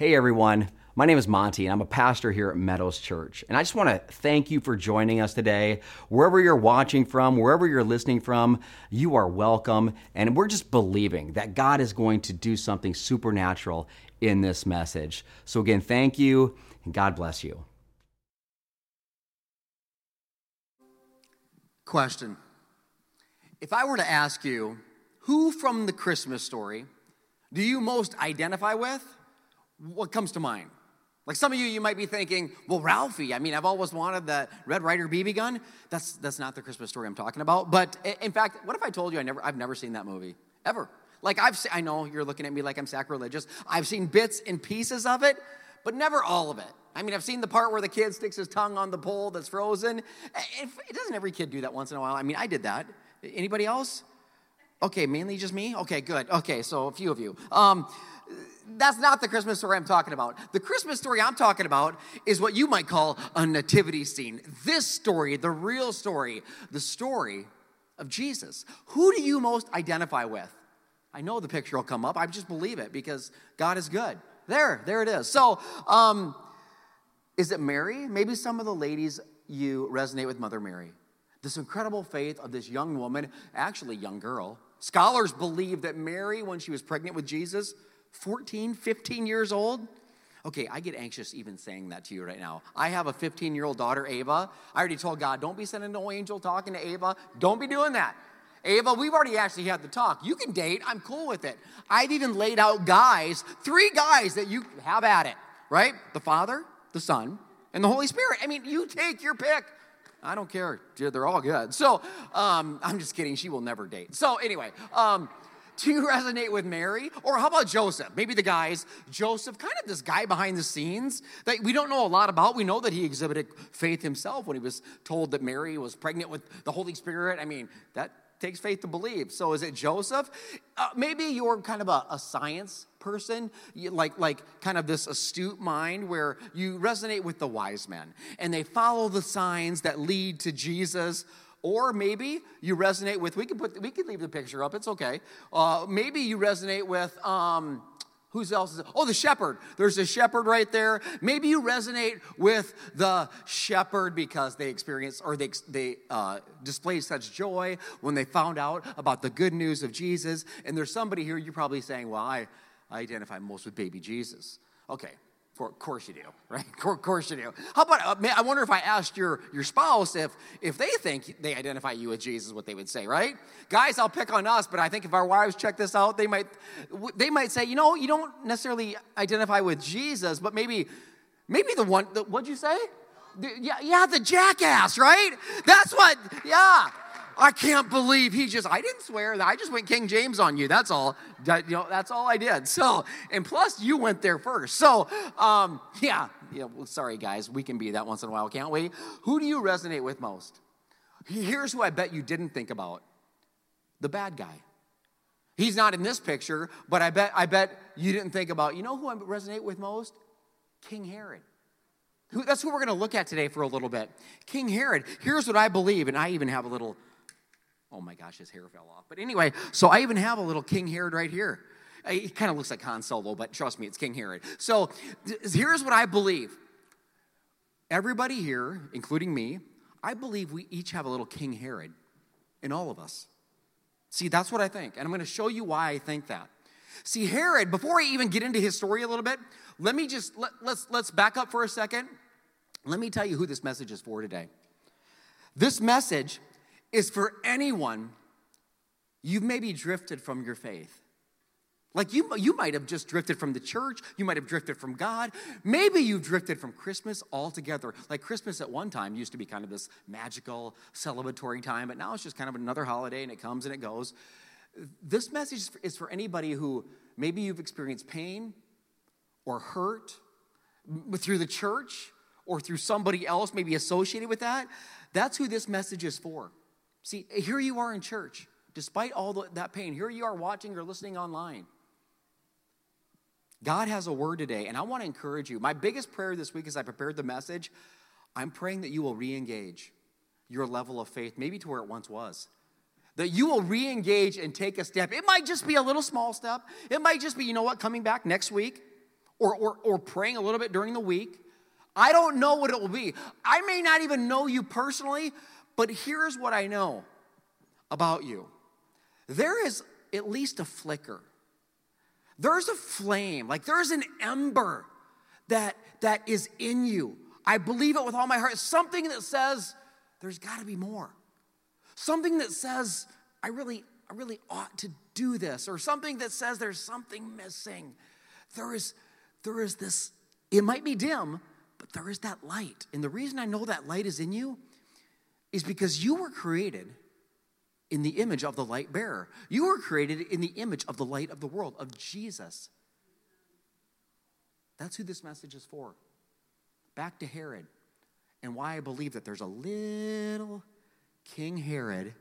Hey everyone, my name is Monty and I'm a pastor here at Meadows Church. And I just want to thank you for joining us today. Wherever you're watching from, wherever you're listening from, you are welcome. And we're just believing that God is going to do something supernatural in this message. So again, thank you and God bless you. Question If I were to ask you, who from the Christmas story do you most identify with? What comes to mind? Like some of you, you might be thinking, well, Ralphie, I mean, I've always wanted that Red Ryder BB gun. That's, that's not the Christmas story I'm talking about. But in fact, what if I told you I never, I've never seen that movie? Ever. Like I've, se- I know you're looking at me like I'm sacrilegious. I've seen bits and pieces of it, but never all of it. I mean, I've seen the part where the kid sticks his tongue on the pole that's frozen. It doesn't every kid do that once in a while. I mean, I did that. Anybody else? Okay, mainly just me? Okay, good. Okay, so a few of you. Um, that's not the Christmas story I'm talking about. The Christmas story I'm talking about is what you might call a nativity scene. This story, the real story, the story of Jesus. Who do you most identify with? I know the picture will come up. I just believe it because God is good. There, there it is. So, um, is it Mary? Maybe some of the ladies you resonate with Mother Mary. This incredible faith of this young woman, actually young girl. Scholars believe that Mary, when she was pregnant with Jesus, 14, 15 years old? Okay, I get anxious even saying that to you right now. I have a 15 year old daughter, Ava. I already told God, don't be sending no angel talking to Ava. Don't be doing that. Ava, we've already actually had the talk. You can date, I'm cool with it. I've even laid out guys, three guys that you have at it, right? The Father, the Son, and the Holy Spirit. I mean, you take your pick. I don't care. They're all good. So, um, I'm just kidding. She will never date. So, anyway, um, do you resonate with Mary? Or how about Joseph? Maybe the guys, Joseph, kind of this guy behind the scenes that we don't know a lot about. We know that he exhibited faith himself when he was told that Mary was pregnant with the Holy Spirit. I mean, that takes faith to believe. So is it Joseph? Uh, maybe you're kind of a, a science person, like, like kind of this astute mind where you resonate with the wise men and they follow the signs that lead to Jesus or maybe you resonate with, we can put, we can leave the picture up, it's okay. Uh, maybe you resonate with, um, Who's else? Is oh, the shepherd. There's a shepherd right there. Maybe you resonate with the shepherd because they experienced or they, they uh, displayed such joy when they found out about the good news of Jesus. And there's somebody here, you're probably saying, well, I, I identify most with baby Jesus. Okay, of course you do, right? Of course you do. How about, uh, I wonder if I asked your, your spouse if, if they think they identify you with Jesus, what they would say, right? Guys, I'll pick on us, but I think if our wives check this out, they might, they might say, you know, you don't necessarily identify with Jesus, but maybe, maybe the one, the, what'd you say? The, yeah, yeah, the jackass, right? That's what, yeah. I can't believe he just, I didn't swear. I just went King James on you. That's all. You know, that's all I did. So, and plus you went there first. So, um, yeah, yeah, well, sorry guys. We can be that once in a while, can't we? Who do you resonate with most? Here's who I bet you didn't think about. The bad guy. He's not in this picture, but I bet, I bet you didn't think about, you know who I resonate with most? King Herod. That's who we're going to look at today for a little bit. King Herod. Here's what I believe, and I even have a little Oh my gosh, his hair fell off. But anyway, so I even have a little King Herod right here. Uh, he kind of looks like Han Solo, but trust me, it's King Herod. So here's what I believe. Everybody here, including me, I believe we each have a little King Herod in all of us. See, that's what I think. And I'm going to show you why I think that. See, Herod, before I even get into his story a little bit, let me just let, let's let's back up for a second. Let me tell you who this message is for today. This message is for anyone you've maybe drifted from your faith. Like you, you might have just drifted from the church, you might have drifted from God. Maybe you've drifted from Christmas altogether. Like Christmas at one time used to be kind of this magical, celebratory time, but now it's just kind of another holiday and it comes and it goes. This message is for anybody who maybe you've experienced pain or hurt through the church or through somebody else, maybe associated with that. That's who this message is for. See, here you are in church, despite all the, that pain. Here you are watching or listening online. God has a word today, and I want to encourage you. My biggest prayer this week as I prepared the message, I'm praying that you will re engage your level of faith, maybe to where it once was. That you will re engage and take a step. It might just be a little small step. It might just be, you know what, coming back next week or, or, or praying a little bit during the week. I don't know what it will be. I may not even know you personally, but here's what I know about you there is at least a flicker. There's a flame, like there's an ember that, that is in you. I believe it with all my heart. Something that says there's got to be more. Something that says I really, I really ought to do this, or something that says there's something missing. There is, there is this, it might be dim, but there is that light. And the reason I know that light is in you is because you were created in the image of the light bearer. You were created in the image of the light of the world, of Jesus. That's who this message is for. Back to Herod and why I believe that there's a little King Herod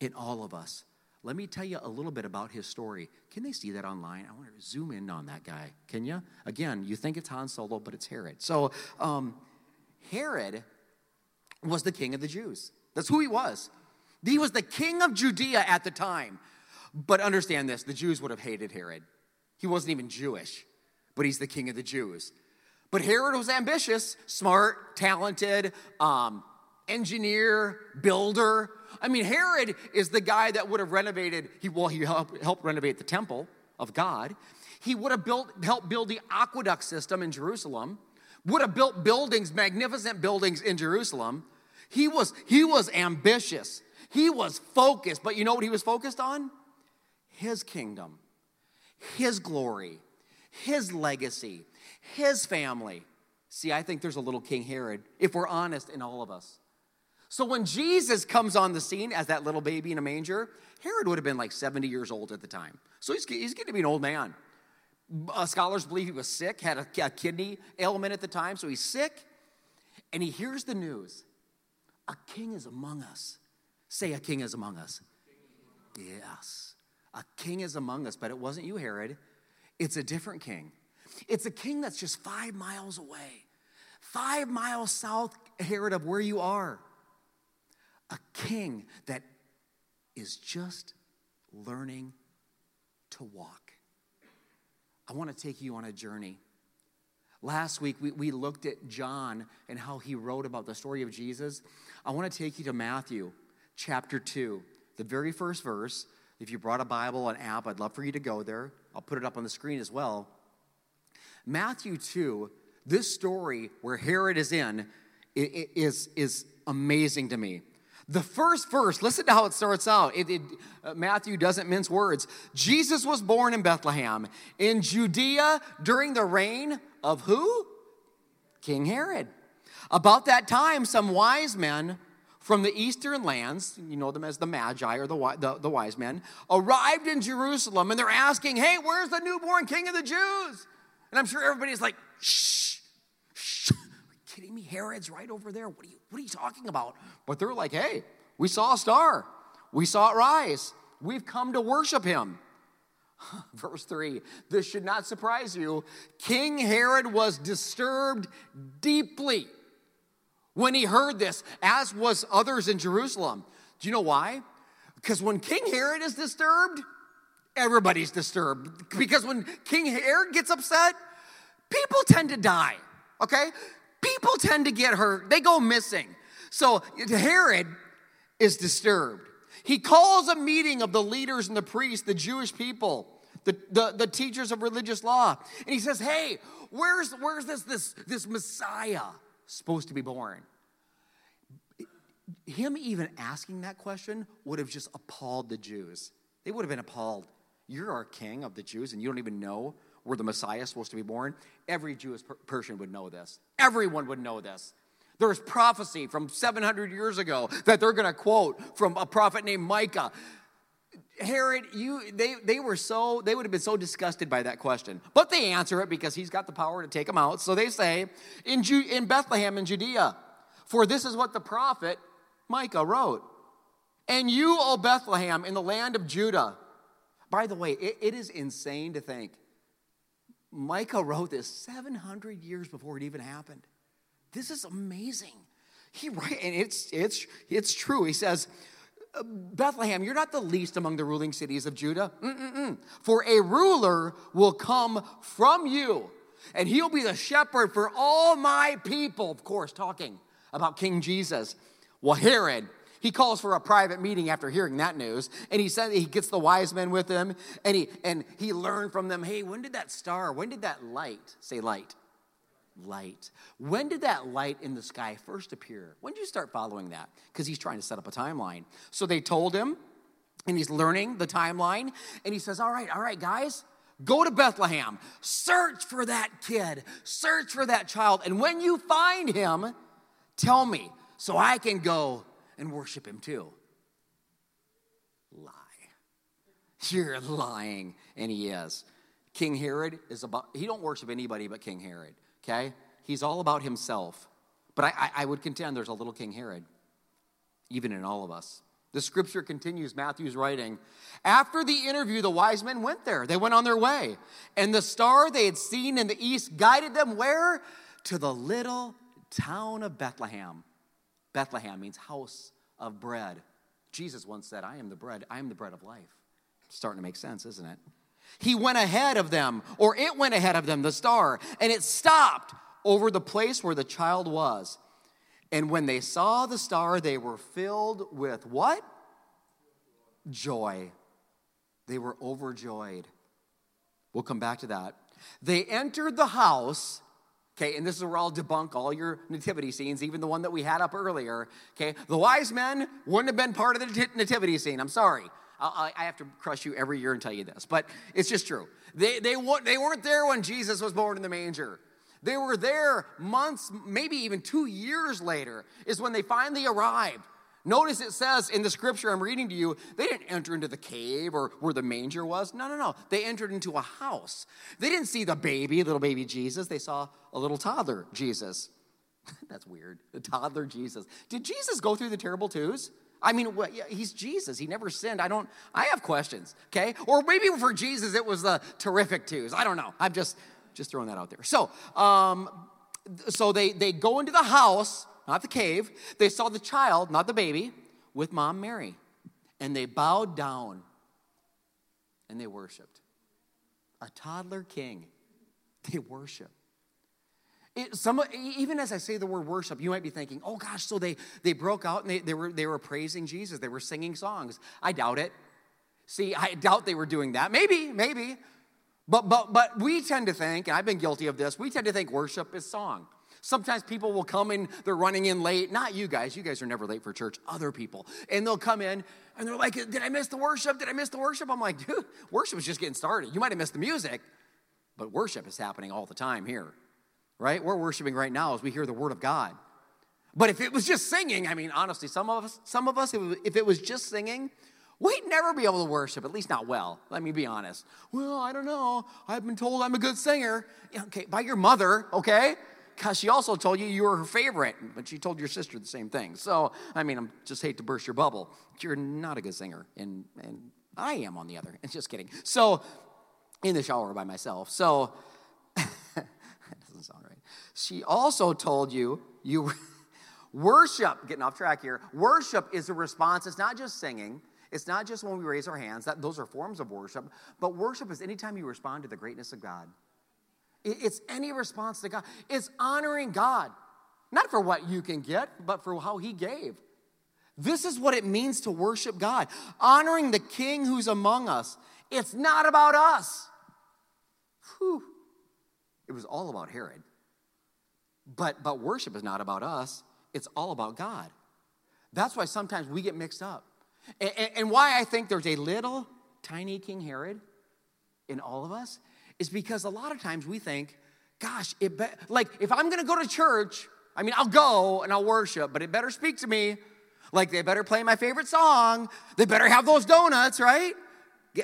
in all of us. Let me tell you a little bit about his story. Can they see that online? I want to zoom in on that guy. Can you? Again, you think it's Han Solo, but it's Herod. So, um, Herod was the king of the Jews. That's who he was. He was the king of Judea at the time. But understand this the Jews would have hated Herod. He wasn't even Jewish, but he's the king of the Jews. But Herod was ambitious, smart, talented, um, engineer, builder. I mean, Herod is the guy that would have renovated, he, well, he helped, helped renovate the temple of God. He would have built, helped build the aqueduct system in Jerusalem, would have built buildings, magnificent buildings in Jerusalem. He was, he was ambitious. He was focused. But you know what he was focused on? His kingdom, his glory, his legacy, his family. See, I think there's a little King Herod, if we're honest, in all of us. So when Jesus comes on the scene as that little baby in a manger, Herod would have been like 70 years old at the time. So he's, he's getting to be an old man. Uh, scholars believe he was sick, had a, a kidney ailment at the time, so he's sick. And he hears the news a king is among us. Say, a king is among us. Yes, a king is among us, but it wasn't you, Herod. It's a different king. It's a king that's just five miles away, five miles south, Herod, of where you are a king that is just learning to walk. I want to take you on a journey. Last week, we, we looked at John and how he wrote about the story of Jesus. I want to take you to Matthew chapter 2, the very first verse. If you brought a Bible, an app, I'd love for you to go there. I'll put it up on the screen as well. Matthew 2, this story where Herod is in, is, is amazing to me. The first verse, listen to how it starts out. It, it, uh, Matthew doesn't mince words. Jesus was born in Bethlehem, in Judea, during the reign of who? King Herod. About that time, some wise men from the eastern lands, you know them as the Magi or the, the, the wise men, arrived in Jerusalem and they're asking, hey, where's the newborn king of the Jews? And I'm sure everybody's like, shh? Herod's right over there. What are you, what are you talking about? But they're like, hey, we saw a star. We saw it rise. We've come to worship him. Verse 3 This should not surprise you. King Herod was disturbed deeply when he heard this, as was others in Jerusalem. Do you know why? Because when King Herod is disturbed, everybody's disturbed. Because when King Herod gets upset, people tend to die. Okay? People tend to get hurt, they go missing. So Herod is disturbed. He calls a meeting of the leaders and the priests, the Jewish people, the, the, the teachers of religious law. And he says, Hey, where's, where's this, this, this Messiah supposed to be born? Him even asking that question would have just appalled the Jews. They would have been appalled. You're our king of the Jews, and you don't even know where the Messiah is supposed to be born, every Jewish person would know this. Everyone would know this. There's prophecy from 700 years ago that they're going to quote from a prophet named Micah. Herod, you they they were so they would have been so disgusted by that question. But they answer it because he's got the power to take them out. So they say, in Ju- in Bethlehem in Judea, for this is what the prophet Micah wrote. And you, O Bethlehem, in the land of Judah. By the way, it, it is insane to think Micah wrote this 700 years before it even happened. This is amazing. He and it's it's it's true. He says, Bethlehem, you're not the least among the ruling cities of Judah. Mm-mm-mm. For a ruler will come from you. and he'll be the shepherd for all my people. Of course, talking about King Jesus. Well, Herod, he calls for a private meeting after hearing that news, and he said he gets the wise men with him, and he and he learned from them. Hey, when did that star? When did that light? Say light. Light. When did that light in the sky first appear? When did you start following that? Because he's trying to set up a timeline. So they told him, and he's learning the timeline, and he says, "All right, all right, guys." Go to Bethlehem, search for that kid, search for that child, and when you find him, tell me so I can go and worship him too. Lie. You're lying, and he is. King Herod is about, he don't worship anybody but King Herod, okay? He's all about himself. But I, I, I would contend there's a little King Herod, even in all of us. The scripture continues, Matthew's writing. After the interview, the wise men went there. They went on their way. And the star they had seen in the east guided them where? To the little town of Bethlehem. Bethlehem means house of bread. Jesus once said, I am the bread, I am the bread of life. Starting to make sense, isn't it? He went ahead of them, or it went ahead of them, the star, and it stopped over the place where the child was. And when they saw the star, they were filled with what? Joy. They were overjoyed. We'll come back to that. They entered the house. Okay, and this is where I'll debunk all your nativity scenes, even the one that we had up earlier. Okay, the wise men wouldn't have been part of the nativity scene. I'm sorry. I, I have to crush you every year and tell you this, but it's just true. They, they, they weren't there when Jesus was born in the manger. They were there months, maybe even two years later, is when they finally arrived. Notice it says in the scripture I'm reading to you, they didn't enter into the cave or where the manger was. No, no, no. They entered into a house. They didn't see the baby, little baby Jesus. They saw a little toddler Jesus. That's weird. The toddler Jesus. Did Jesus go through the terrible twos? I mean, he's Jesus. He never sinned. I don't, I have questions, okay? Or maybe for Jesus, it was the terrific twos. I don't know. I'm just, just throwing that out there. So, um, so they, they go into the house, not the cave. They saw the child, not the baby, with mom Mary. And they bowed down and they worshiped. A toddler king. They worship. It, some, even as I say the word worship, you might be thinking, oh gosh, so they, they broke out and they, they, were, they were praising Jesus. They were singing songs. I doubt it. See, I doubt they were doing that. Maybe, maybe. But, but, but we tend to think, and I've been guilty of this, we tend to think worship is song. Sometimes people will come in, they're running in late. Not you guys, you guys are never late for church, other people. And they'll come in and they're like, Did I miss the worship? Did I miss the worship? I'm like, Dude, worship is just getting started. You might have missed the music, but worship is happening all the time here, right? We're worshiping right now as we hear the word of God. But if it was just singing, I mean, honestly, some of us, some of us, if it was just singing, We'd never be able to worship, at least not well. Let me be honest. Well, I don't know. I've been told I'm a good singer. Okay, by your mother, okay? Because she also told you you were her favorite, but she told your sister the same thing. So, I mean, I just hate to burst your bubble. You're not a good singer, and, and I am on the other. And just kidding. So, in the shower by myself. So, that doesn't sound right. She also told you you worship, getting off track here, worship is a response. It's not just singing. It's not just when we raise our hands, that, those are forms of worship, but worship is anytime you respond to the greatness of God. It's any response to God. It's honoring God, not for what you can get, but for how He gave. This is what it means to worship God, honoring the King who's among us. It's not about us. Whew. It was all about Herod. But, but worship is not about us, it's all about God. That's why sometimes we get mixed up. And, and why I think there's a little tiny King Herod in all of us is because a lot of times we think, gosh, it be- like if I'm gonna go to church, I mean, I'll go and I'll worship, but it better speak to me. Like they better play my favorite song. They better have those donuts, right?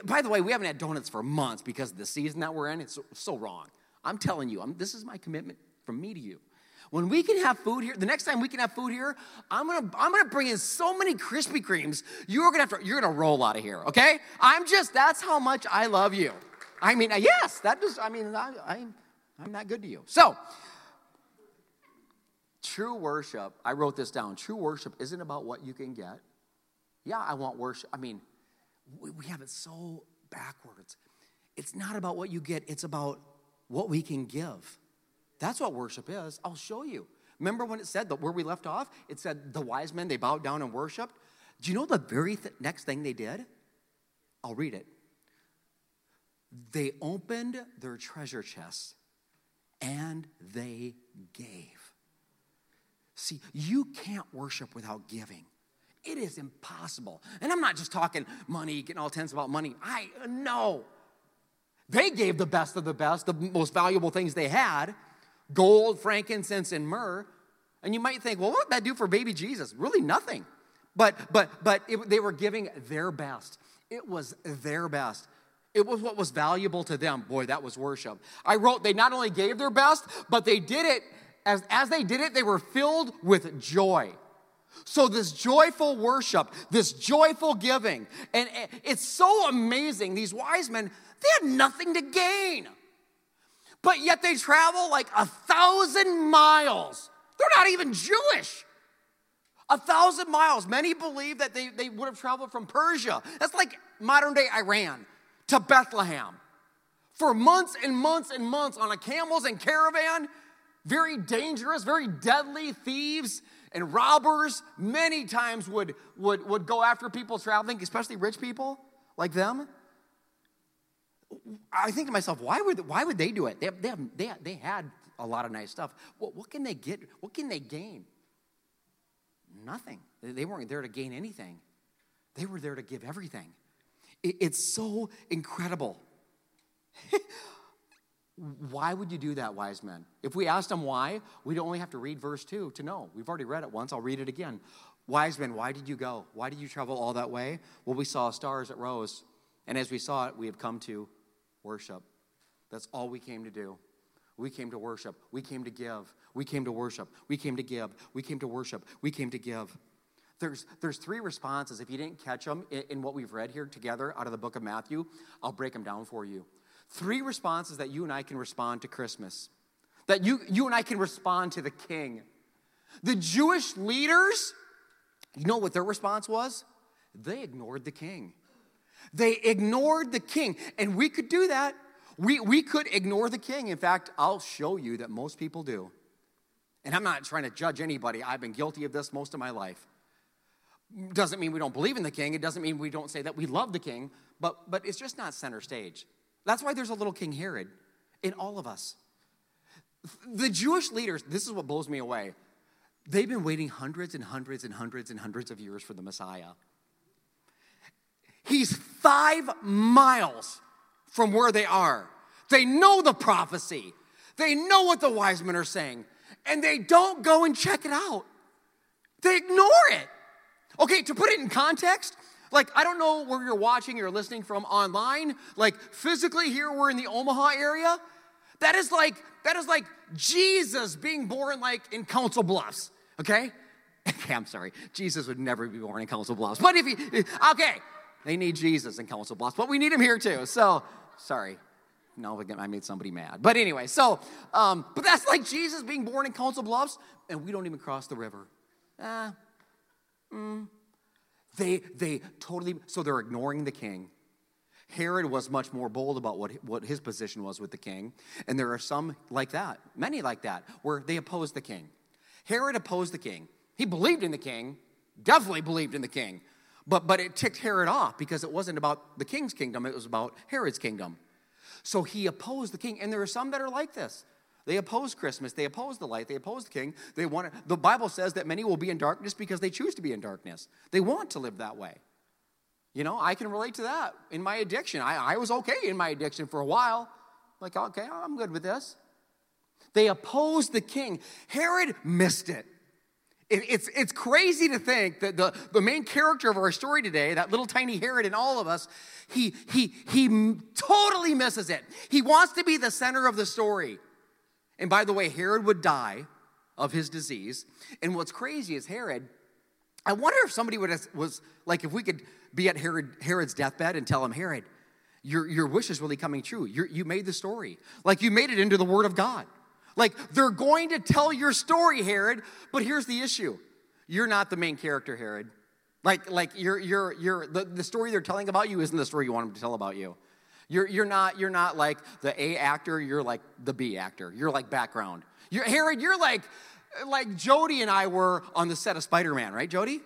By the way, we haven't had donuts for months because of the season that we're in. It's so, so wrong. I'm telling you, I'm, this is my commitment from me to you. When we can have food here, the next time we can have food here, I'm gonna I'm gonna bring in so many Krispy Kremes. You're gonna have to you're gonna roll out of here, okay? I'm just that's how much I love you. I mean, uh, yes, that does. I mean, I, I I'm that good to you. So, true worship. I wrote this down. True worship isn't about what you can get. Yeah, I want worship. I mean, we, we have it so backwards. It's not about what you get. It's about what we can give. That's what worship is. I'll show you. Remember when it said that where we left off? It said the wise men, they bowed down and worshiped. Do you know the very th- next thing they did? I'll read it. They opened their treasure chests and they gave. See, you can't worship without giving. It is impossible. And I'm not just talking money, getting all tense about money. I know. They gave the best of the best, the most valuable things they had gold, frankincense, and myrrh. And you might think, well, what would that do for baby Jesus? Really nothing. But but but it, they were giving their best. It was their best. It was what was valuable to them. Boy, that was worship. I wrote they not only gave their best, but they did it as as they did it, they were filled with joy. So, this joyful worship, this joyful giving, and it's so amazing. These wise men, they had nothing to gain, but yet they travel like a thousand miles. They're not even Jewish. A thousand miles. Many believe that they, they would have traveled from Persia. That's like modern day Iran to Bethlehem. For months and months and months on a camels and caravan, very dangerous, very deadly thieves and robbers many times would, would, would go after people traveling, especially rich people like them. I think to myself, why would, why would they do it? They, they, have, they, they had a lot of nice stuff. What, what can they get? What can they gain? Nothing. They weren't there to gain anything, they were there to give everything. It's so incredible. why would you do that, wise men? If we asked them why, we'd only have to read verse 2 to know. We've already read it once, I'll read it again. Wise men, why did you go? Why did you travel all that way? Well, we saw stars that rose, and as we saw it, we have come to worship. That's all we came to do. We came to worship. We came to give. We came to worship. We came to give. We came to worship. We came to give. There's, there's three responses. If you didn't catch them in, in what we've read here together out of the book of Matthew, I'll break them down for you. Three responses that you and I can respond to Christmas, that you, you and I can respond to the king. The Jewish leaders, you know what their response was? They ignored the king. They ignored the king. And we could do that. We, we could ignore the king. In fact, I'll show you that most people do. And I'm not trying to judge anybody. I've been guilty of this most of my life. Doesn't mean we don't believe in the king. It doesn't mean we don't say that we love the king, but, but it's just not center stage. That's why there's a little King Herod in all of us. The Jewish leaders, this is what blows me away. They've been waiting hundreds and hundreds and hundreds and hundreds of years for the Messiah. He's five miles from where they are. They know the prophecy, they know what the wise men are saying, and they don't go and check it out. They ignore it. Okay, to put it in context, like, I don't know where you're watching or listening from online. Like, physically, here we're in the Omaha area. That is like, that is like Jesus being born like in Council Bluffs, okay? Okay, I'm sorry. Jesus would never be born in Council Bluffs. But if he, okay, they need Jesus in Council Bluffs, but we need him here too. So, sorry. No, I made somebody mad. But anyway, so, um, but that's like Jesus being born in Council Bluffs, and we don't even cross the river. Ah, mm, they, they totally, so they're ignoring the king. Herod was much more bold about what, what his position was with the king. And there are some like that, many like that, where they oppose the king. Herod opposed the king. He believed in the king, definitely believed in the king. But, but it ticked Herod off because it wasn't about the king's kingdom, it was about Herod's kingdom. So he opposed the king. And there are some that are like this. They oppose Christmas. They oppose the light. They oppose the king. They want the Bible says that many will be in darkness because they choose to be in darkness. They want to live that way. You know, I can relate to that in my addiction. I, I was okay in my addiction for a while. Like, okay, I'm good with this. They opposed the king. Herod missed it. it it's, it's crazy to think that the, the main character of our story today, that little tiny Herod in all of us, he, he, he totally misses it. He wants to be the center of the story. And by the way, Herod would die of his disease. And what's crazy is Herod, I wonder if somebody would have, was like, if we could be at Herod, Herod's deathbed and tell him, Herod, your, your wish is really coming true. You're, you made the story. Like you made it into the Word of God. Like they're going to tell your story, Herod, but here's the issue. You're not the main character, Herod. Like, like you're, you're, you're, the, the story they're telling about you isn't the story you want them to tell about you. You're, you're, not, you're not like the A actor, you're like the B actor. You're like background. You're, Herod, you're like, like Jody and I were on the set of Spider Man, right, Jody?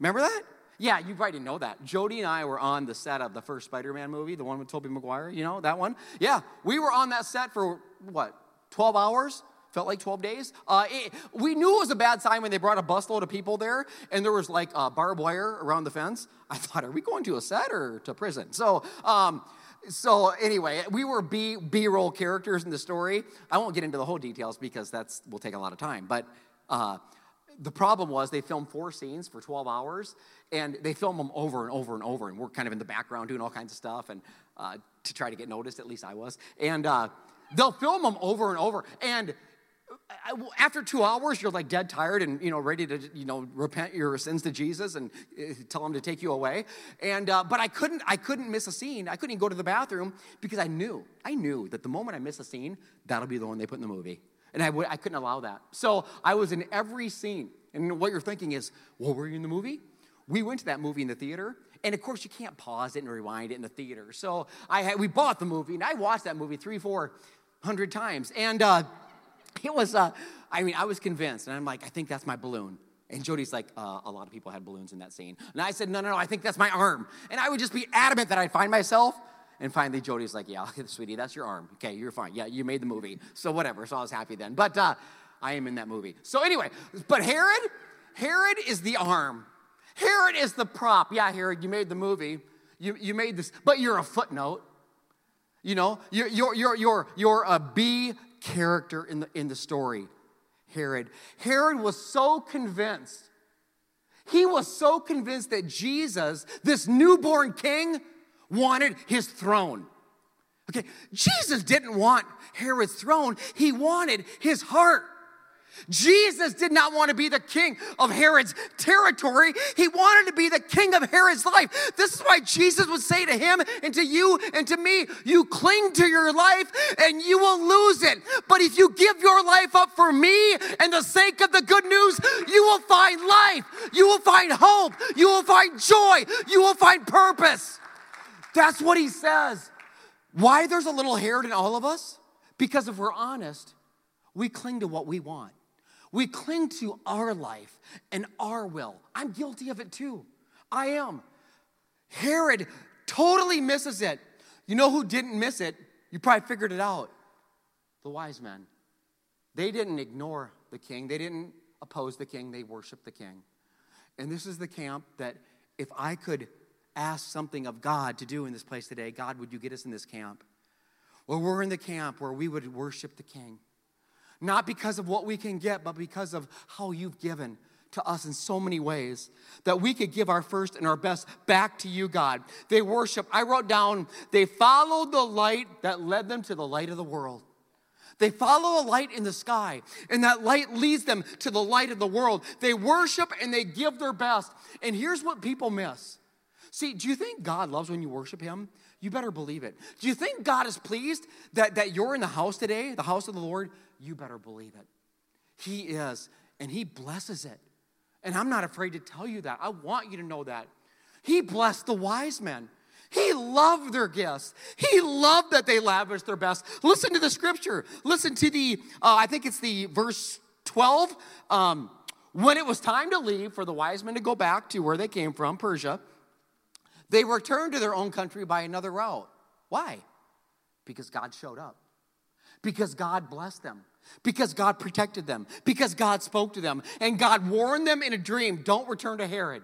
Remember that? Yeah, you probably didn't know that. Jody and I were on the set of the first Spider Man movie, the one with Tobey Maguire, you know, that one? Yeah, we were on that set for what, 12 hours? Felt like 12 days. Uh, it, we knew it was a bad sign when they brought a busload of people there and there was like uh, barbed wire around the fence. I thought, are we going to a set or to prison? So, um, so anyway, we were B B roll characters in the story. I won't get into the whole details because that's will take a lot of time. But uh, the problem was they filmed four scenes for 12 hours, and they film them over and over and over, and we're kind of in the background doing all kinds of stuff, and uh, to try to get noticed. At least I was, and uh, they'll film them over and over, and after two hours, you're like dead tired and you know ready to you know repent your sins to Jesus and uh, tell him to take you away. And uh, but I couldn't I couldn't miss a scene. I couldn't even go to the bathroom because I knew I knew that the moment I miss a scene, that'll be the one they put in the movie, and I would I couldn't allow that. So I was in every scene. And what you're thinking is, well, were you in the movie? We went to that movie in the theater. And of course, you can't pause it and rewind it in the theater. So I had, we bought the movie, and I watched that movie three, four hundred times. And uh, it was, uh, I mean, I was convinced. And I'm like, I think that's my balloon. And Jody's like, uh, a lot of people had balloons in that scene. And I said, no, no, no, I think that's my arm. And I would just be adamant that I'd find myself. And finally, Jody's like, yeah, sweetie, that's your arm. Okay, you're fine. Yeah, you made the movie. So whatever. So I was happy then. But uh, I am in that movie. So anyway, but Herod, Herod is the arm. Herod is the prop. Yeah, Herod, you made the movie. You, you made this, but you're a footnote. You know, you're, you're, you're, you're, you're a B character in the, in the story, Herod. Herod was so convinced, he was so convinced that Jesus, this newborn king, wanted his throne. Okay, Jesus didn't want Herod's throne, he wanted his heart. Jesus did not want to be the king of Herod's territory. He wanted to be the king of Herod's life. This is why Jesus would say to him and to you and to me, You cling to your life and you will lose it. But if you give your life up for me and the sake of the good news, you will find life. You will find hope. You will find joy. You will find purpose. That's what he says. Why there's a little Herod in all of us? Because if we're honest, we cling to what we want. We cling to our life and our will. I'm guilty of it too. I am. Herod totally misses it. You know who didn't miss it? You probably figured it out. The wise men. They didn't ignore the king, they didn't oppose the king, they worshiped the king. And this is the camp that if I could ask something of God to do in this place today, God, would you get us in this camp? Well, we're in the camp where we would worship the king not because of what we can get, but because of how you've given to us in so many ways that we could give our first and our best back to you, God. They worship. I wrote down, they followed the light that led them to the light of the world. They follow a light in the sky, and that light leads them to the light of the world. They worship and they give their best. And here's what people miss. See, do you think God loves when you worship Him? You better believe it. Do you think God is pleased that, that you're in the house today, the house of the Lord? You better believe it. He is, and He blesses it. And I'm not afraid to tell you that. I want you to know that. He blessed the wise men. He loved their gifts. He loved that they lavished their best. Listen to the scripture. Listen to the, uh, I think it's the verse 12. Um, when it was time to leave for the wise men to go back to where they came from, Persia, they returned to their own country by another route. Why? Because God showed up because God blessed them, because God protected them, because God spoke to them, and God warned them in a dream don't return to Herod.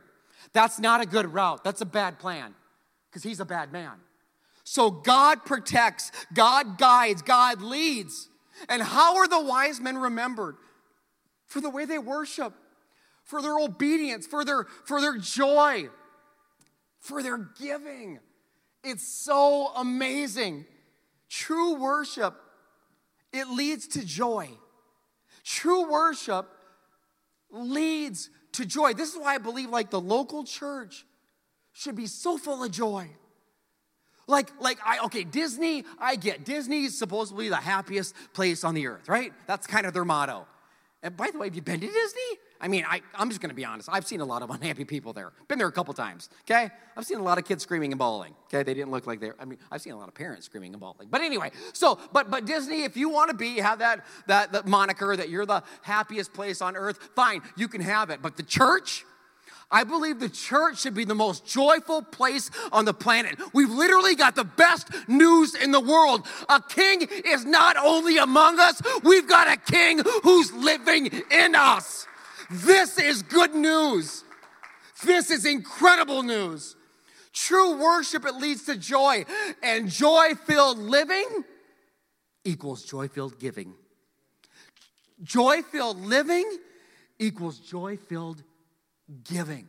That's not a good route. That's a bad plan because he's a bad man. So God protects, God guides, God leads. And how are the wise men remembered? For the way they worship, for their obedience, for their, for their joy, for their giving. It's so amazing. True worship it leads to joy. True worship leads to joy. This is why I believe like the local church should be so full of joy. Like, like I okay, Disney, I get Disney's supposedly the happiest place on the earth, right? That's kind of their motto. And by the way, have you been to Disney? I mean, I, I'm just gonna be honest. I've seen a lot of unhappy people there. Been there a couple times, okay? I've seen a lot of kids screaming and bawling, okay? They didn't look like they're, I mean, I've seen a lot of parents screaming and bawling. But anyway, so, but but Disney, if you wanna be, have that, that, that moniker that you're the happiest place on earth, fine, you can have it. But the church, I believe the church should be the most joyful place on the planet. We've literally got the best news in the world. A king is not only among us, we've got a king who's living in us. This is good news. This is incredible news. True worship, it leads to joy, and joy filled living equals joy filled giving. Joy filled living equals joy filled giving.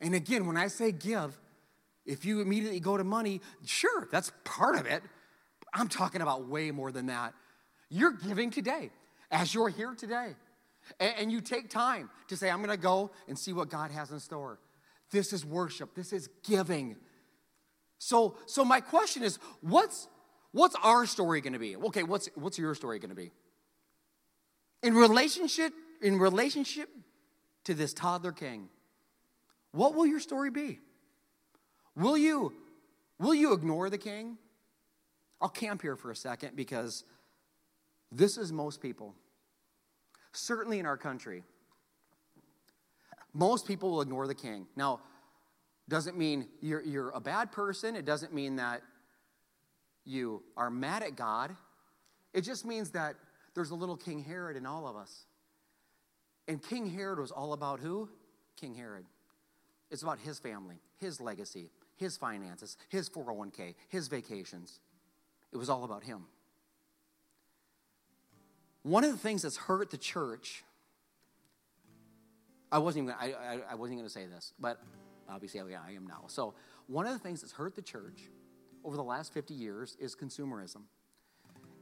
And again, when I say give, if you immediately go to money, sure, that's part of it. I'm talking about way more than that. You're giving today as you're here today. And, you take time to say, I'm going to go and see what God has in store. This is worship, this is giving. So, so my question is, what's, what's our story going to be? Okay, what's, what's your story going to be? In relationship, in relationship to this toddler king, what will your story be? Will you, will you ignore the king? I'll camp here for a second because this is most people. Certainly in our country. Most people will ignore the king. Now, doesn't mean you're, you're a bad person. It doesn't mean that you are mad at God. It just means that there's a little King Herod in all of us. And King Herod was all about who? King Herod. It's about his family, his legacy, his finances, his 401k, his vacations. It was all about him. One of the things that's hurt the church, I wasn't even, I, I, I wasn't going to say this, but obviously I am now. So, one of the things that's hurt the church over the last 50 years is consumerism.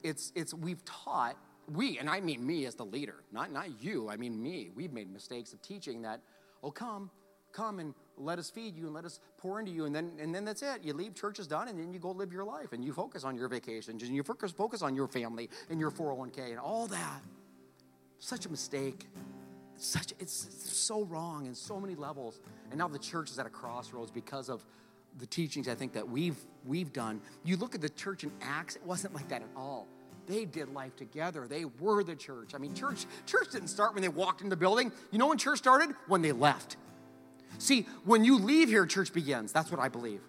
It's, it's we've taught, we, and I mean me as the leader, not, not you, I mean me, we've made mistakes of teaching that, oh, come, come and let us feed you and let us pour into you and then and then that's it. You leave church is done and then you go live your life and you focus on your vacations and you focus focus on your family and your 401k and all that. Such a mistake. Such it's, it's so wrong in so many levels. And now the church is at a crossroads because of the teachings i think that we've we've done. You look at the church in acts it wasn't like that at all. They did life together. They were the church. I mean church church didn't start when they walked in the building. You know when church started? When they left See, when you leave here, church begins. That's what I believe.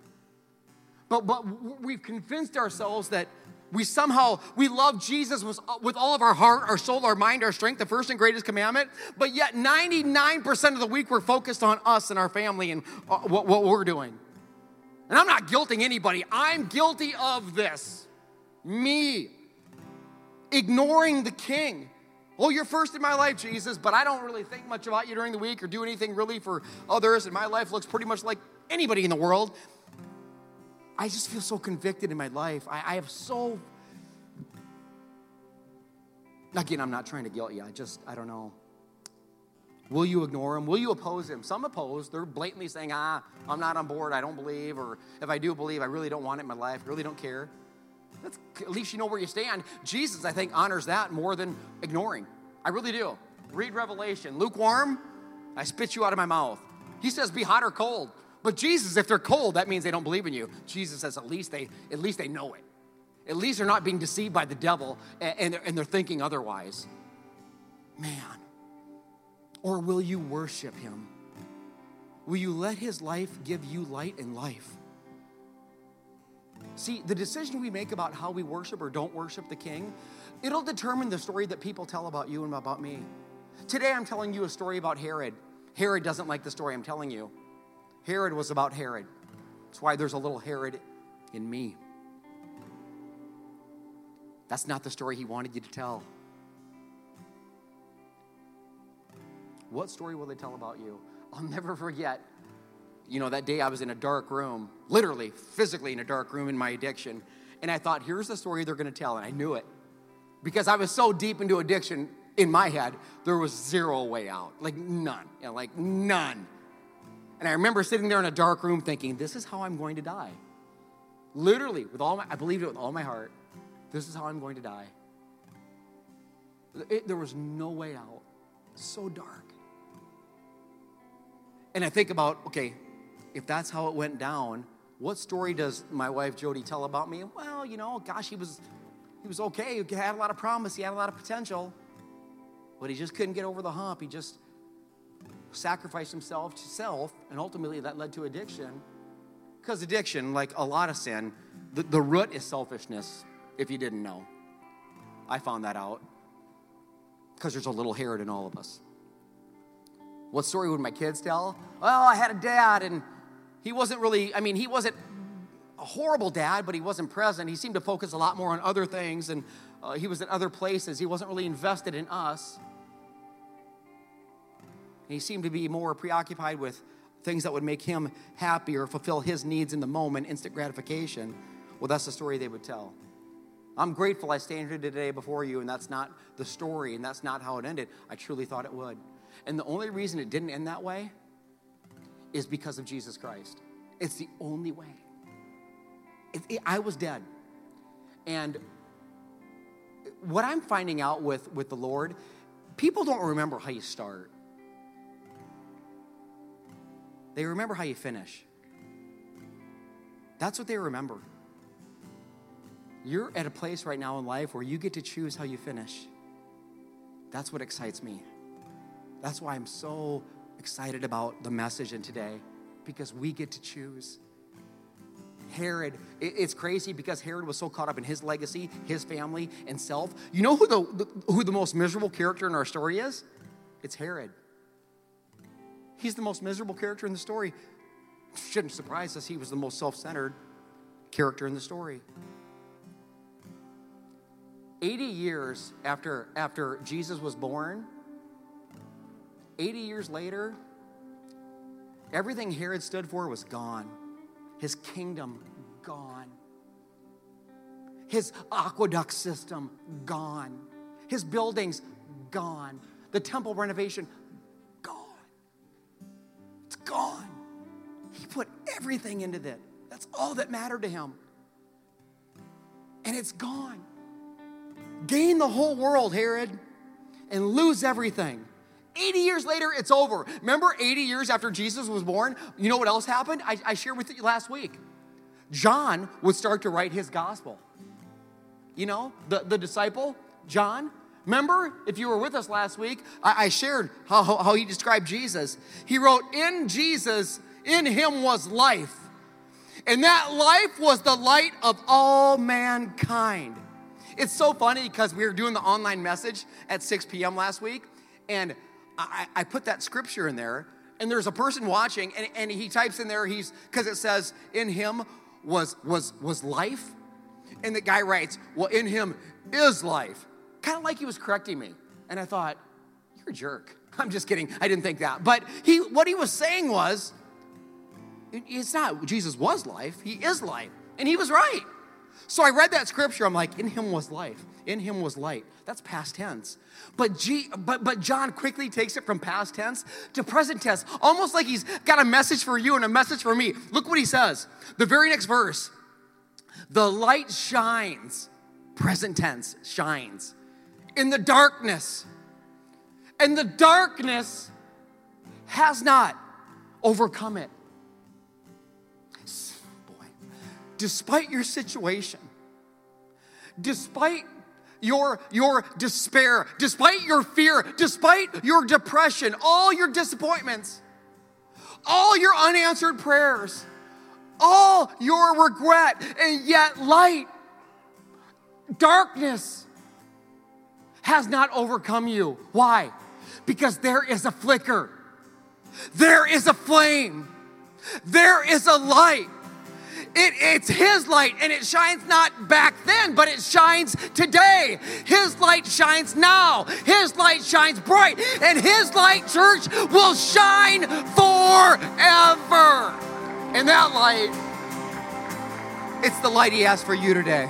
But, but we've convinced ourselves that we somehow we love jesus with, with all of our heart our soul our mind our strength the first and greatest commandment. But yet 99% of the week we're focused on us and our family and uh, what, what we're doing. And i'm not guilting anybody. I'm guilty of this. Me ignoring the king Oh, you're first in my life, Jesus, but I don't really think much about you during the week or do anything really for others, and my life looks pretty much like anybody in the world. I just feel so convicted in my life. I, I have so. Again, I'm not trying to guilt you. I just, I don't know. Will you ignore him? Will you oppose him? Some oppose. They're blatantly saying, ah, I'm not on board. I don't believe. Or if I do believe, I really don't want it in my life. I really don't care. That's, at least you know where you stand. Jesus, I think, honors that more than ignoring. I really do. Read Revelation. Lukewarm, I spit you out of my mouth. He says, be hot or cold. But Jesus, if they're cold, that means they don't believe in you. Jesus says, at least they, at least they know it. At least they're not being deceived by the devil and, they're, and they're thinking otherwise. Man. Or will you worship him? Will you let his life give you light and life? See, the decision we make about how we worship or don't worship the king, it'll determine the story that people tell about you and about me. Today I'm telling you a story about Herod. Herod doesn't like the story I'm telling you. Herod was about Herod. That's why there's a little Herod in me. That's not the story he wanted you to tell. What story will they tell about you? I'll never forget you know, that day I was in a dark room, literally, physically in a dark room in my addiction. And I thought, here's the story they're going to tell. And I knew it. Because I was so deep into addiction in my head, there was zero way out. Like none. You know, like none. And I remember sitting there in a dark room thinking, this is how I'm going to die. Literally, with all my, I believed it with all my heart. This is how I'm going to die. It, there was no way out. So dark. And I think about, okay, if that's how it went down, what story does my wife Jody tell about me? Well, you know, gosh, he was he was okay. He had a lot of promise, he had a lot of potential. But he just couldn't get over the hump. He just sacrificed himself to self, and ultimately that led to addiction. Because addiction, like a lot of sin, the, the root is selfishness, if you didn't know. I found that out. Because there's a little Herod in all of us. What story would my kids tell? Well, I had a dad, and he wasn't really, I mean, he wasn't a horrible dad, but he wasn't present. He seemed to focus a lot more on other things, and uh, he was in other places. He wasn't really invested in us. He seemed to be more preoccupied with things that would make him happy or fulfill his needs in the moment, instant gratification. Well, that's the story they would tell. I'm grateful I stand here today before you, and that's not the story, and that's not how it ended. I truly thought it would. And the only reason it didn't end that way is because of Jesus Christ. It's the only way. It, it, I was dead. And what I'm finding out with, with the Lord, people don't remember how you start, they remember how you finish. That's what they remember. You're at a place right now in life where you get to choose how you finish. That's what excites me. That's why I'm so excited about the message in today because we get to choose. Herod, it's crazy because Herod was so caught up in his legacy, his family, and self. You know who the, who the most miserable character in our story is? It's Herod. He's the most miserable character in the story. Shouldn't surprise us, he was the most self centered character in the story. 80 years after, after Jesus was born, 80 years later, everything Herod stood for was gone. His kingdom, gone. His aqueduct system, gone. His buildings, gone. The temple renovation, gone. It's gone. He put everything into that. That's all that mattered to him. And it's gone. Gain the whole world, Herod, and lose everything. 80 years later, it's over. Remember 80 years after Jesus was born? You know what else happened? I, I shared with you last week. John would start to write his gospel. You know, the, the disciple, John. Remember, if you were with us last week, I, I shared how, how he described Jesus. He wrote, In Jesus, in him was life. And that life was the light of all mankind. It's so funny because we were doing the online message at 6 p.m. last week, and I, I put that scripture in there, and there's a person watching, and, and he types in there, he's because it says, in him was was was life. And the guy writes, Well, in him is life. Kind of like he was correcting me. And I thought, You're a jerk. I'm just kidding. I didn't think that. But he what he was saying was, it's not Jesus was life, he is life. And he was right. So I read that scripture, I'm like, in him was life, in him was light. That's past tense. But, G, but, but John quickly takes it from past tense to present tense, almost like he's got a message for you and a message for me. Look what he says. The very next verse the light shines, present tense, shines in the darkness. And the darkness has not overcome it. Boy, despite your situation, despite your, your despair, despite your fear, despite your depression, all your disappointments, all your unanswered prayers, all your regret, and yet light, darkness has not overcome you. Why? Because there is a flicker, there is a flame, there is a light it, it's His light, and it shines not back then, but it shines today. His light shines now. His light shines bright, and His light, church, will shine forever. And that light, it's the light He has for you today.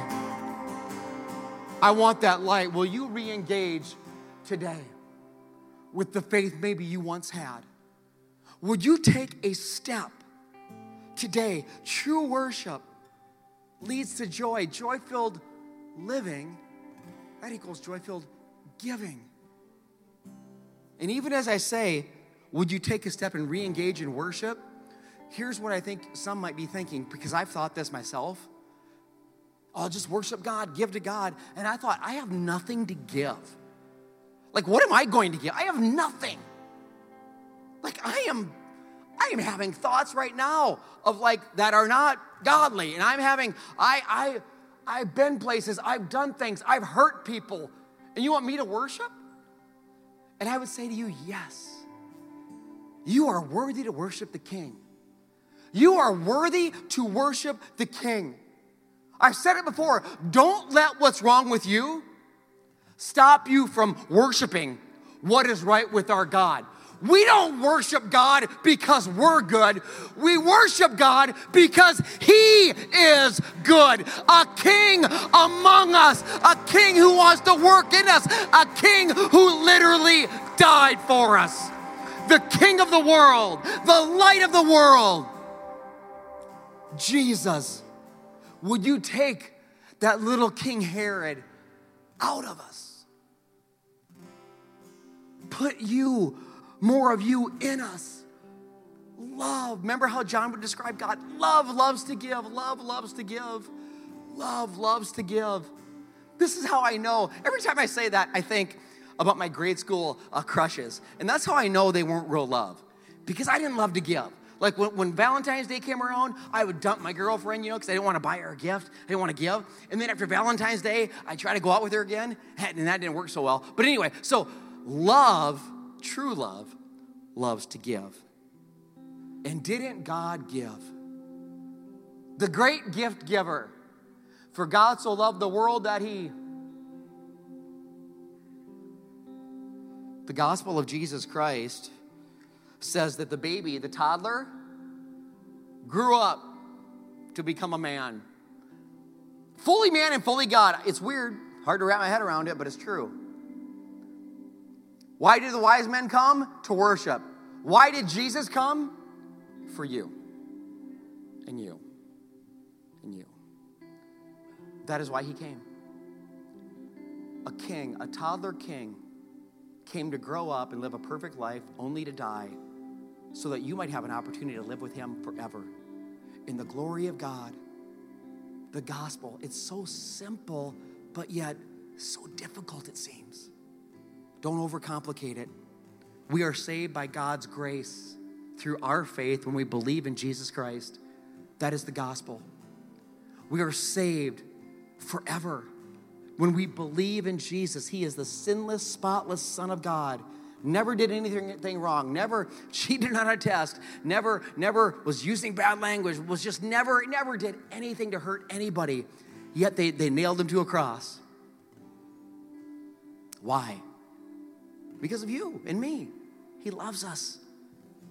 I want that light. Will you re engage today with the faith maybe you once had? Would you take a step today. True worship leads to joy. Joy filled living, that equals joy filled giving. And even as I say, would you take a step and re engage in worship? Here's what I think some might be thinking, because I've thought this myself. I'll just worship God, give to God. And I thought, I have nothing to give. Like, what am I going to give? I have nothing. Like, I am. I am having thoughts right now of like that are not godly. And I'm having, I, I, I've been places, I've done things, I've hurt people. And you want me to worship? And I would say to you, yes. You are worthy to worship the King. You are worthy to worship the King. I've said it before don't let what's wrong with you stop you from worshiping what is right with our God. We don't worship God because we're good. We worship God because He is good. A king among us, a king who wants to work in us, a king who literally died for us. The king of the world, the light of the world. Jesus, would you take that little King Herod out of us? Put you more of you in us. Love. Remember how John would describe God? Love loves to give. Love loves to give. Love loves to give. This is how I know. Every time I say that, I think about my grade school uh, crushes. And that's how I know they weren't real love. Because I didn't love to give. Like when, when, Valentine's Day came around, I would dump my girlfriend, you know, because I didn't want to buy her a gift. I didn't want to give. And then after Valentine's Day, I try to go out with her again, and that didn't work so well. But anyway, so love true love loves to give. And didn't God give? The great gift giver. For God so loved the world that he. The gospel of Jesus Christ says that the baby, the toddler, grew up to become a man. Fully man and fully God. It's weird, hard to wrap my head around it, but it's true. Why did the wise men come? To worship. Why did Jesus come? For you. And you. And you. That is why he came. A king, a toddler king, came to grow up and live a perfect life only to die so that you might have an opportunity to live with him forever. In the glory of God, the gospel, it's so simple, but yet so difficult, it seems. Don't overcomplicate it. We are saved by God's grace through our faith when we believe in Jesus Christ. That is the gospel. We are saved forever. When we believe in Jesus, He is the sinless, spotless Son of God. Never did anything wrong, never cheated on a test, never, never was using bad language, was just never, never did anything to hurt anybody. Yet they, they nailed him to a cross. Why? Because of you and me. He loves us.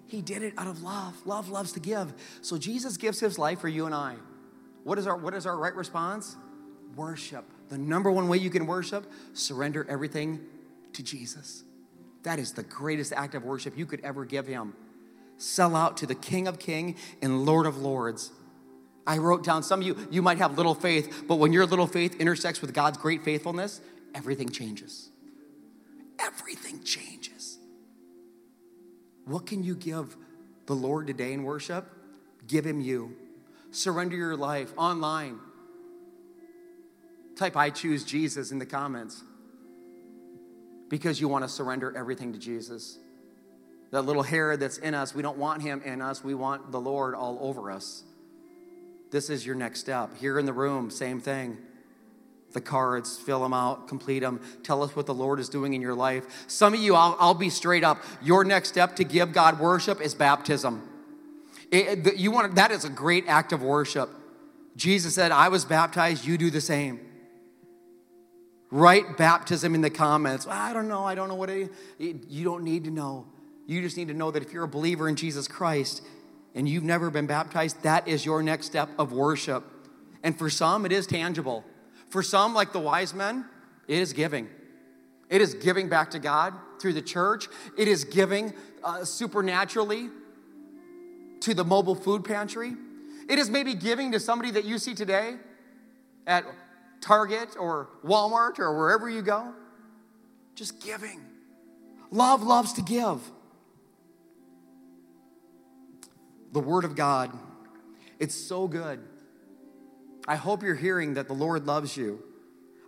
He did it out of love. Love loves to give. So Jesus gives his life for you and I. What is our what is our right response? Worship. The number one way you can worship, surrender everything to Jesus. That is the greatest act of worship you could ever give him. Sell out to the King of King and Lord of Lords. I wrote down some of you you might have little faith, but when your little faith intersects with God's great faithfulness, everything changes everything changes. What can you give the Lord today in worship? Give Him you. Surrender your life online. Type I choose Jesus in the comments because you want to surrender everything to Jesus. That little Herod that's in us, we don't want him in us, we want the Lord all over us. This is your next step. Here in the room, same thing the cards, fill them out, complete them. Tell us what the Lord is doing in your life. Some of you, I'll, I'll be straight up. Your next step to give God worship is baptism. It, you want that is a great act of worship. Jesus said, "I was baptized. You do the same." Write baptism in the comments. I don't know. I don't know what it. You don't need to know. You just need to know that if you're a believer in Jesus Christ and you've never been baptized, that is your next step of worship. And for some, it is tangible. For some, like the wise men, it is giving. It is giving back to God through the church. It is giving uh, supernaturally to the mobile food pantry. It is maybe giving to somebody that you see today at Target or Walmart or wherever you go. Just giving. Love loves to give. the Word of God. It's so good. I hope you're hearing that the Lord loves you.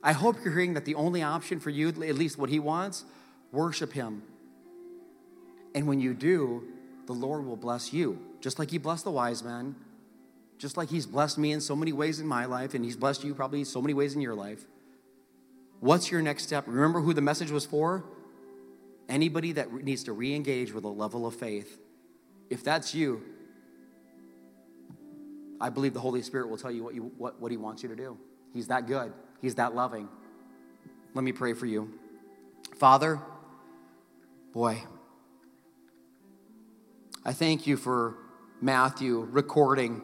I hope you're hearing that the only option for you, at least what He wants, worship Him. And when you do, the Lord will bless you, just like He blessed the wise men, just like He's blessed me in so many ways in my life, and He's blessed you probably so many ways in your life. What's your next step? Remember who the message was for? Anybody that needs to re engage with a level of faith. If that's you, I believe the Holy Spirit will tell you what, you, what, what He wants you to do. He's that good, He's that loving. Let me pray for you. Father, boy, I thank you for Matthew recording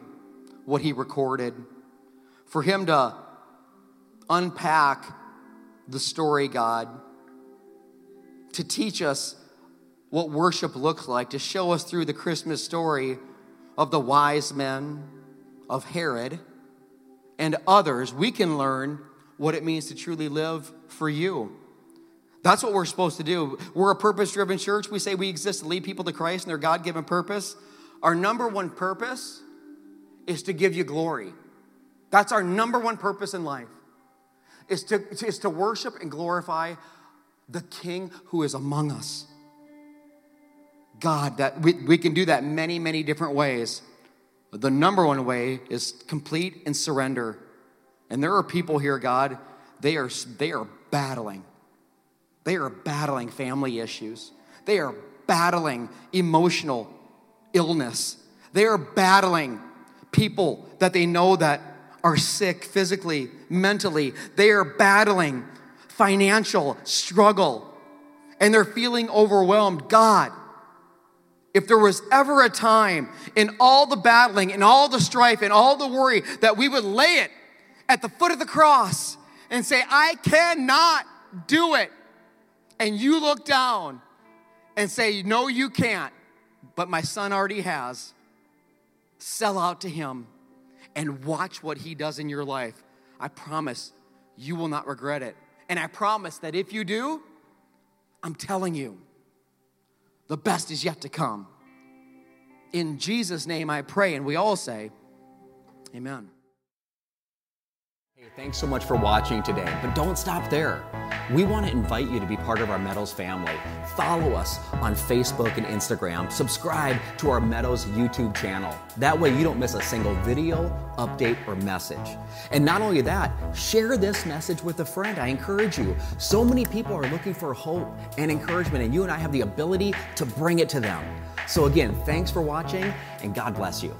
what he recorded, for him to unpack the story, God, to teach us what worship looks like, to show us through the Christmas story of the wise men, of Herod, and others, we can learn what it means to truly live for you. That's what we're supposed to do. We're a purpose driven church. We say we exist to lead people to Christ and their God given purpose. Our number one purpose is to give you glory. That's our number one purpose in life, is to, is to worship and glorify the King who is among us. God, that we, we can do that many, many different ways. The number one way is complete and surrender. And there are people here, God, they are, they are battling. They are battling family issues. They are battling emotional illness. They are battling people that they know that are sick physically, mentally. They are battling financial struggle and they're feeling overwhelmed. God, if there was ever a time in all the battling and all the strife and all the worry that we would lay it at the foot of the cross and say, I cannot do it. And you look down and say, No, you can't, but my son already has. Sell out to him and watch what he does in your life. I promise you will not regret it. And I promise that if you do, I'm telling you, the best is yet to come. In Jesus' name I pray, and we all say, Amen. Thanks so much for watching today, but don't stop there. We want to invite you to be part of our Meadows family. Follow us on Facebook and Instagram. Subscribe to our Meadows YouTube channel. That way you don't miss a single video, update, or message. And not only that, share this message with a friend. I encourage you. So many people are looking for hope and encouragement, and you and I have the ability to bring it to them. So, again, thanks for watching, and God bless you.